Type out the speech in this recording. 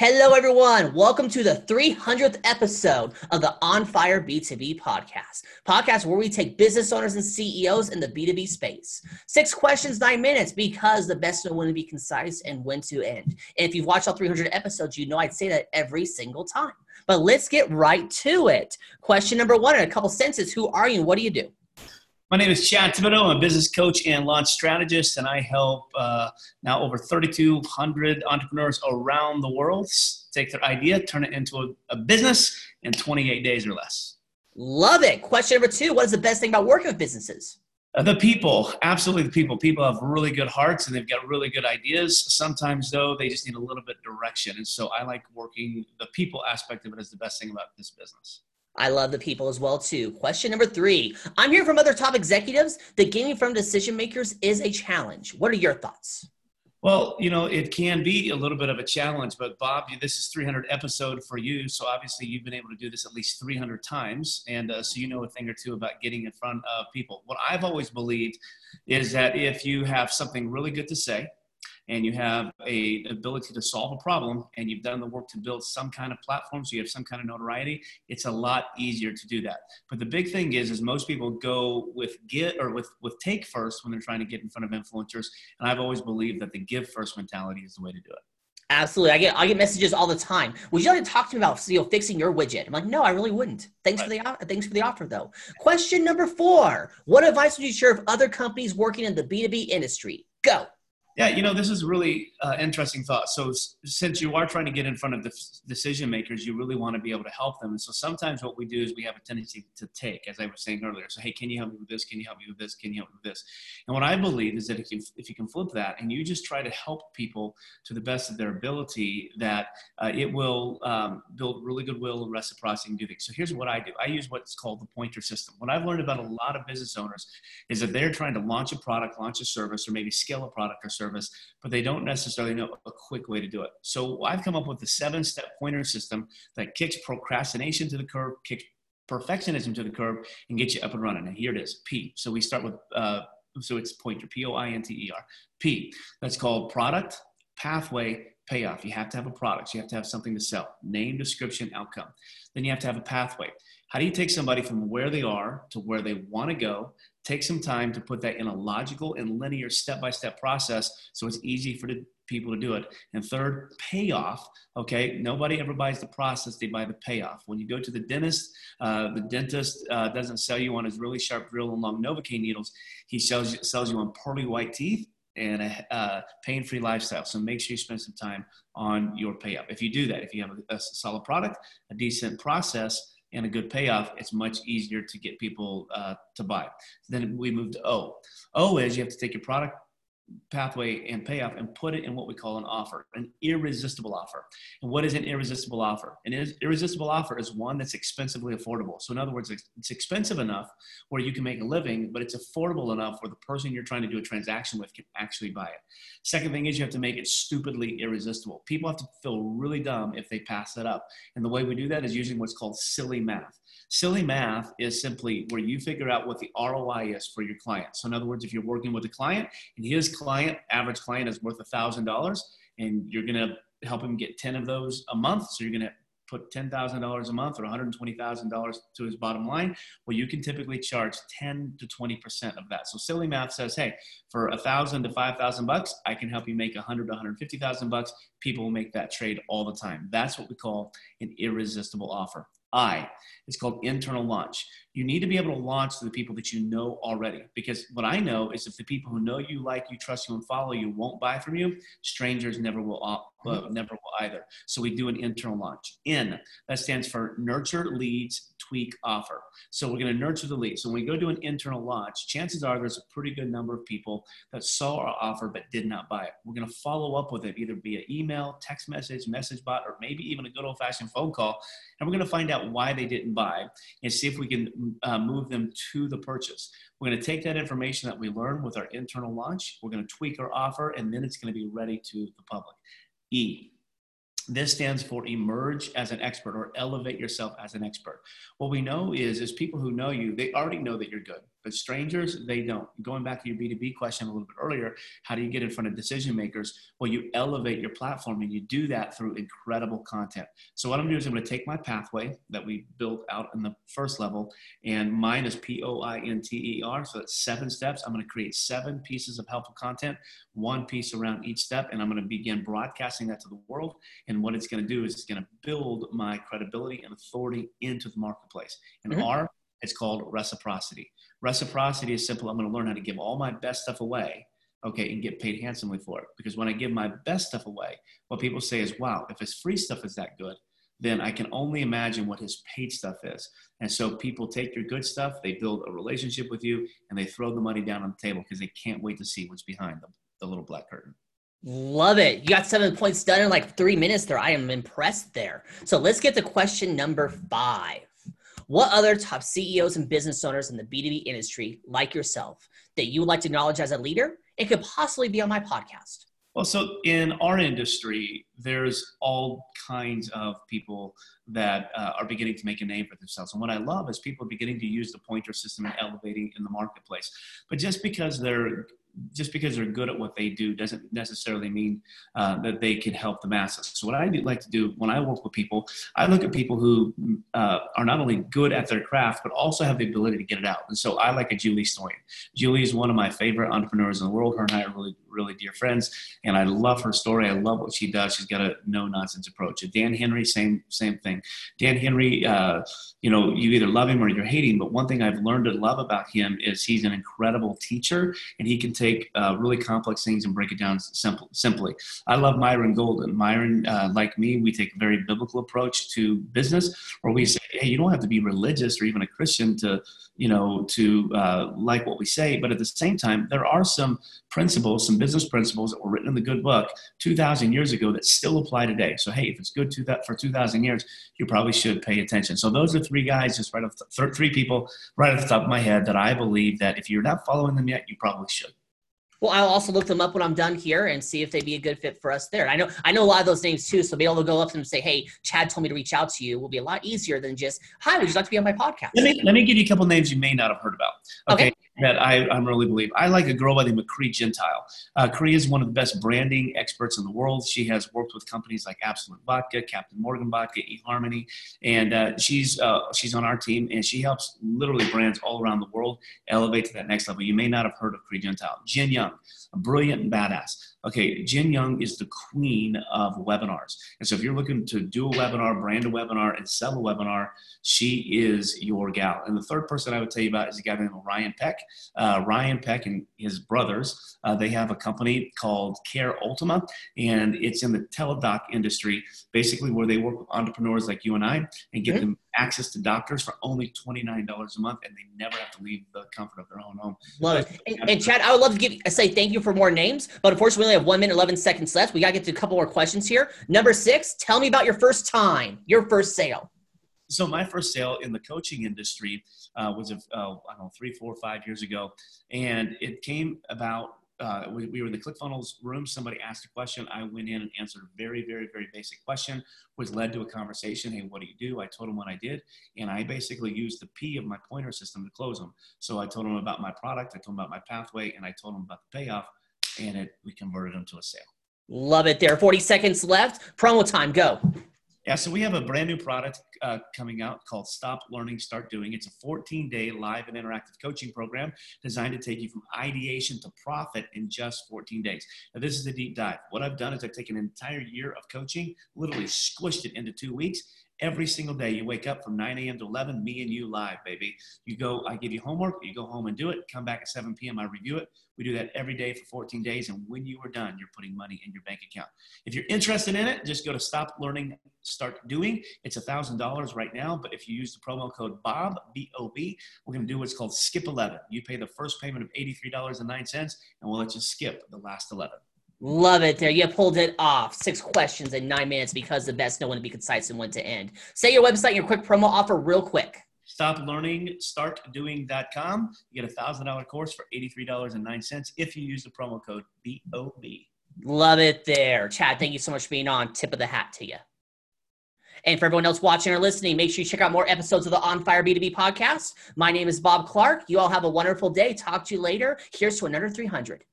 Hello, everyone. Welcome to the 300th episode of the On Fire B2B podcast. Podcast where we take business owners and CEOs in the B2B space. Six questions, nine minutes, because the best know when to be concise and when to end. And if you've watched all 300 episodes, you know I'd say that every single time. But let's get right to it. Question number one in a couple sentences Who are you and what do you do? My name is Chad Thibodeau. I'm a business coach and launch strategist, and I help uh, now over 3,200 entrepreneurs around the world take their idea, turn it into a, a, business in 28 days or less. Love it. Question number two What is the best thing about working with businesses? Uh, the people, absolutely the people. People have really good hearts and they've got really good ideas. Sometimes, though, they just need a little bit of direction. And so I like working the people aspect of it is the best thing about this business. I love the people as well too. Question number three. I'm hearing from other top executives. The gaming from decision makers is a challenge. What are your thoughts? Well, you know, it can be a little bit of a challenge, but Bob, this is 300 episode for you, so obviously you've been able to do this at least 300 times, and uh, so you know a thing or two about getting in front of people. What I've always believed is that if you have something really good to say, and you have a ability to solve a problem and you've done the work to build some kind of platform so you have some kind of notoriety it's a lot easier to do that but the big thing is is most people go with get or with with take first when they're trying to get in front of influencers and i've always believed that the give first mentality is the way to do it Absolutely. I get I get messages all the time. Would you like to talk to me about you know fixing your widget? I'm like, no, I really wouldn't. Thanks right. for the thanks for the offer though. Question number four. What advice would you share of other companies working in the B2B industry? Go. Yeah, you know, this is really uh, interesting thought. So, since you are trying to get in front of the decision makers, you really want to be able to help them. And so, sometimes what we do is we have a tendency to take, as I was saying earlier. So, hey, can you help me with this? Can you help me with this? Can you help me with this? And what I believe is that if you if you can flip that and you just try to help people to the best of their ability, that uh, it will um, build really goodwill and reciprocity and do things. So, here's what I do. I use what's called the pointer system. What I've learned about a lot of business owners is that they're trying to launch a product, launch a service, or maybe scale a product or service service, but they don't necessarily know a quick way to do it. So I've come up with a seven step pointer system that kicks procrastination to the curb, kicks perfectionism to the curb, and gets you up and running. And here it is P. So we start with, uh, so it's pointer, P O I N T E R. P. That's called product, pathway, payoff. You have to have a product. You have to have something to sell. Name, description, outcome. Then you have to have a pathway. How do you take somebody from where they are to where they want to go? Take some time to put that in a logical and linear step by step process so it's easy for the people to do it. And third, payoff. Okay, nobody ever buys the process, they buy the payoff. When you go to the dentist, uh, the dentist uh, doesn't sell you on his really sharp drill and long Novocaine needles, he sells you, sells you on pearly white teeth and a uh, pain-free lifestyle. So make sure you spend some time on your payoff. If you do that, if you have a, a solid product, a decent process, and a good payoff, it's much easier to get people uh, to buy. So then we move to O. O is you have to take your product pathway and payoff and put it in what we call an offer, an irresistible offer. And what is an irresistible offer? An irresistible offer is one that's expensively affordable. So, in other words, it's expensive enough where you can make a living, but it's affordable enough where the person you're trying to do a transaction with can actually buy it. Second thing is you have to make it stupidly irresistible. People have to feel really dumb if they pass it up. And the way we do that is using what's called silly math. Silly math is simply where you figure out what the ROI is for your client. So, in other words, if you're working with a client and his client, average client, is worth $1,000 and you're going to help him get 10 of those a month, so you're going to put $10,000 a month or $120,000 to his bottom line, well, you can typically charge 10 to 20% of that. So silly math says, hey, for a thousand to 5,000 bucks, I can help you make a 100 to 150,000 bucks. People will make that trade all the time. That's what we call an irresistible offer. I. It's called internal launch. You need to be able to launch to the people that you know already. Because what I know is if the people who know you, like you, trust you, and follow you won't buy from you, strangers never will, uh, never will either. So we do an internal launch. N. That stands for nurture, leads, tweak, offer. So we're going to nurture the leads. So when we go do an internal launch, chances are there's a pretty good number of people that saw our offer but did not buy it. We're going to follow up with it either via email, text message, message bot, or maybe even a good old fashioned phone call. And we're going to find out why they didn't buy and see if we can uh, move them to the purchase. We're going to take that information that we learn with our internal launch. We're going to tweak our offer, and then it's going to be ready to the public. E. This stands for emerge as an expert or elevate yourself as an expert. What we know is, is people who know you, they already know that you're good But strangers, they don't. Going back to your B2B question a little bit earlier, how do you get in front of decision makers? Well, you elevate your platform and you do that through incredible content. So what I'm doing is I'm going to take my pathway that we built out in the first level, and mine is P-O-I-N-T-E-R. So that's seven steps. I'm going to create seven pieces of helpful content, one piece around each step, and I'm going to begin broadcasting that to the world. And what it's going to do is it's going to build my credibility and authority into the marketplace. And mm-hmm. R, it's called reciprocity. Reciprocity is simple. I'm going to learn how to give all my best stuff away, okay, and get paid handsomely for it. Because when I give my best stuff away, what people say is, wow, if his free stuff is that good, then I can only imagine what his paid stuff is. And so people take your good stuff, they build a relationship with you, and they throw the money down on the table because they can't wait to see what's behind the, the little black curtain. Love it. You got seven points done in like three minutes there. I am impressed there. So let's get to question number five. What other top CEOs and business owners in the B2B industry, like yourself, that you would like to acknowledge as a leader? It could possibly be on my podcast. Well, so in our industry, there's all kinds of people that uh, are beginning to make a name for themselves. And what I love is people are beginning to use the pointer system and elevating in the marketplace. But just because they're just because they're good at what they do doesn't necessarily mean uh, that they can help the masses. So what I like to do when I work with people, I look at people who uh, are not only good at their craft, but also have the ability to get it out. And so I like a Julie Stoian. Julie is one of my favorite entrepreneurs in the world. Her and I are really, really dear friends, and I love her story. I love what she does. She's got a no nonsense approach. Dan Henry, same same thing. Dan Henry, uh, you know, you either love him or you're hating. But one thing I've learned to love about him is he's an incredible teacher, and he can take uh, really complex things and break it down simple, simply. I love Myron Golden. Myron, uh, like me, we take a very biblical approach to business, where we say, hey, you don't have to be religious or even a Christian to, you know, to uh, like what we say. But at the same time, there are some principles, some business principles that were written in the good book 2,000 years ago that still apply today. So, hey, if it's good to that for 2,000 years, you probably should pay attention. So, those are three guys, just right off, the, three people right off the top of my head that I believe that if you're not following them yet, you probably should. Well, I'll also look them up when I'm done here and see if they'd be a good fit for us there. I know I know a lot of those names too, so be able to go up to them and say, "Hey, Chad told me to reach out to you." Will be a lot easier than just, "Hi, would you like to be on my podcast?" Let me let me give you a couple names you may not have heard about. Okay. okay that I, I really believe. I like a girl by the name of Cree Gentile. Uh, Cree is one of the best branding experts in the world. She has worked with companies like Absolut Vodka, Captain Morgan Vodka, eHarmony, and uh, she's uh, she's on our team and she helps literally brands all around the world elevate to that next level. You may not have heard of Cree Gentile. Jin Young, a brilliant and badass. Okay, Jen Young is the queen of webinars. And so if you're looking to do a webinar, brand a webinar, and sell a webinar, she is your gal. And the third person I would tell you about is a guy named Ryan Peck. Uh, Ryan Peck and his brothers, uh, they have a company called Care Ultima, and it's in the teledoc industry, basically where they work with entrepreneurs like you and I and get them access to doctors for only $29 a month, and they never have to leave the comfort of their own home. Love it. And, and Chad, I would love to give say thank you for more names, but unfortunately, we only have one minute, 11 seconds left. We got to get to a couple more questions here. Number six, tell me about your first time, your first sale. So my first sale in the coaching industry uh, was, uh, I don't know, three, four, five years ago, and it came about uh, we, we, were in the ClickFunnels room. Somebody asked a question. I went in and answered a very, very, very basic question, which led to a conversation. Hey, what do you do? I told them what I did, and I basically used the P of my pointer system to close them. So I told them about my product, I told them about my pathway, and I told them about the payoff, and it we converted them to a sale. Love it. There, 40 seconds left. Promo time. Go. Yeah, so we have a brand new product uh, coming out called Stop Learning, Start Doing. It's a 14 day live and interactive coaching program designed to take you from ideation to profit in just 14 days. Now, this is a deep dive. What I've done is I've taken an entire year of coaching, literally squished it into two weeks, every single day. You wake up from 9 a.m. to 11, me and you live, baby. You go, I give you homework, you go home and do it, come back at 7 p.m., I review it. We do that every day for 14 days. And when you are done, you're putting money in your bank account. If you're interested in it, just go to Stop Learning, Start Doing. It's $1,000 right now. But if you use the promo code BOB, B O B, we're going to do what's called Skip 11. You pay the first payment of $83.09, and we'll let you skip the last 11. Love it there. You pulled it off. Six questions in nine minutes because the best know when to be concise and when to end. Say your website, your quick promo offer real quick. Stop learning, startdoing.com. You get a thousand dollar course for $83.09 if you use the promo code BOB. Love it there. Chad, thank you so much for being on. Tip of the hat to you. And for everyone else watching or listening, make sure you check out more episodes of the On Fire B2B podcast. My name is Bob Clark. You all have a wonderful day. Talk to you later. Here's to another 300.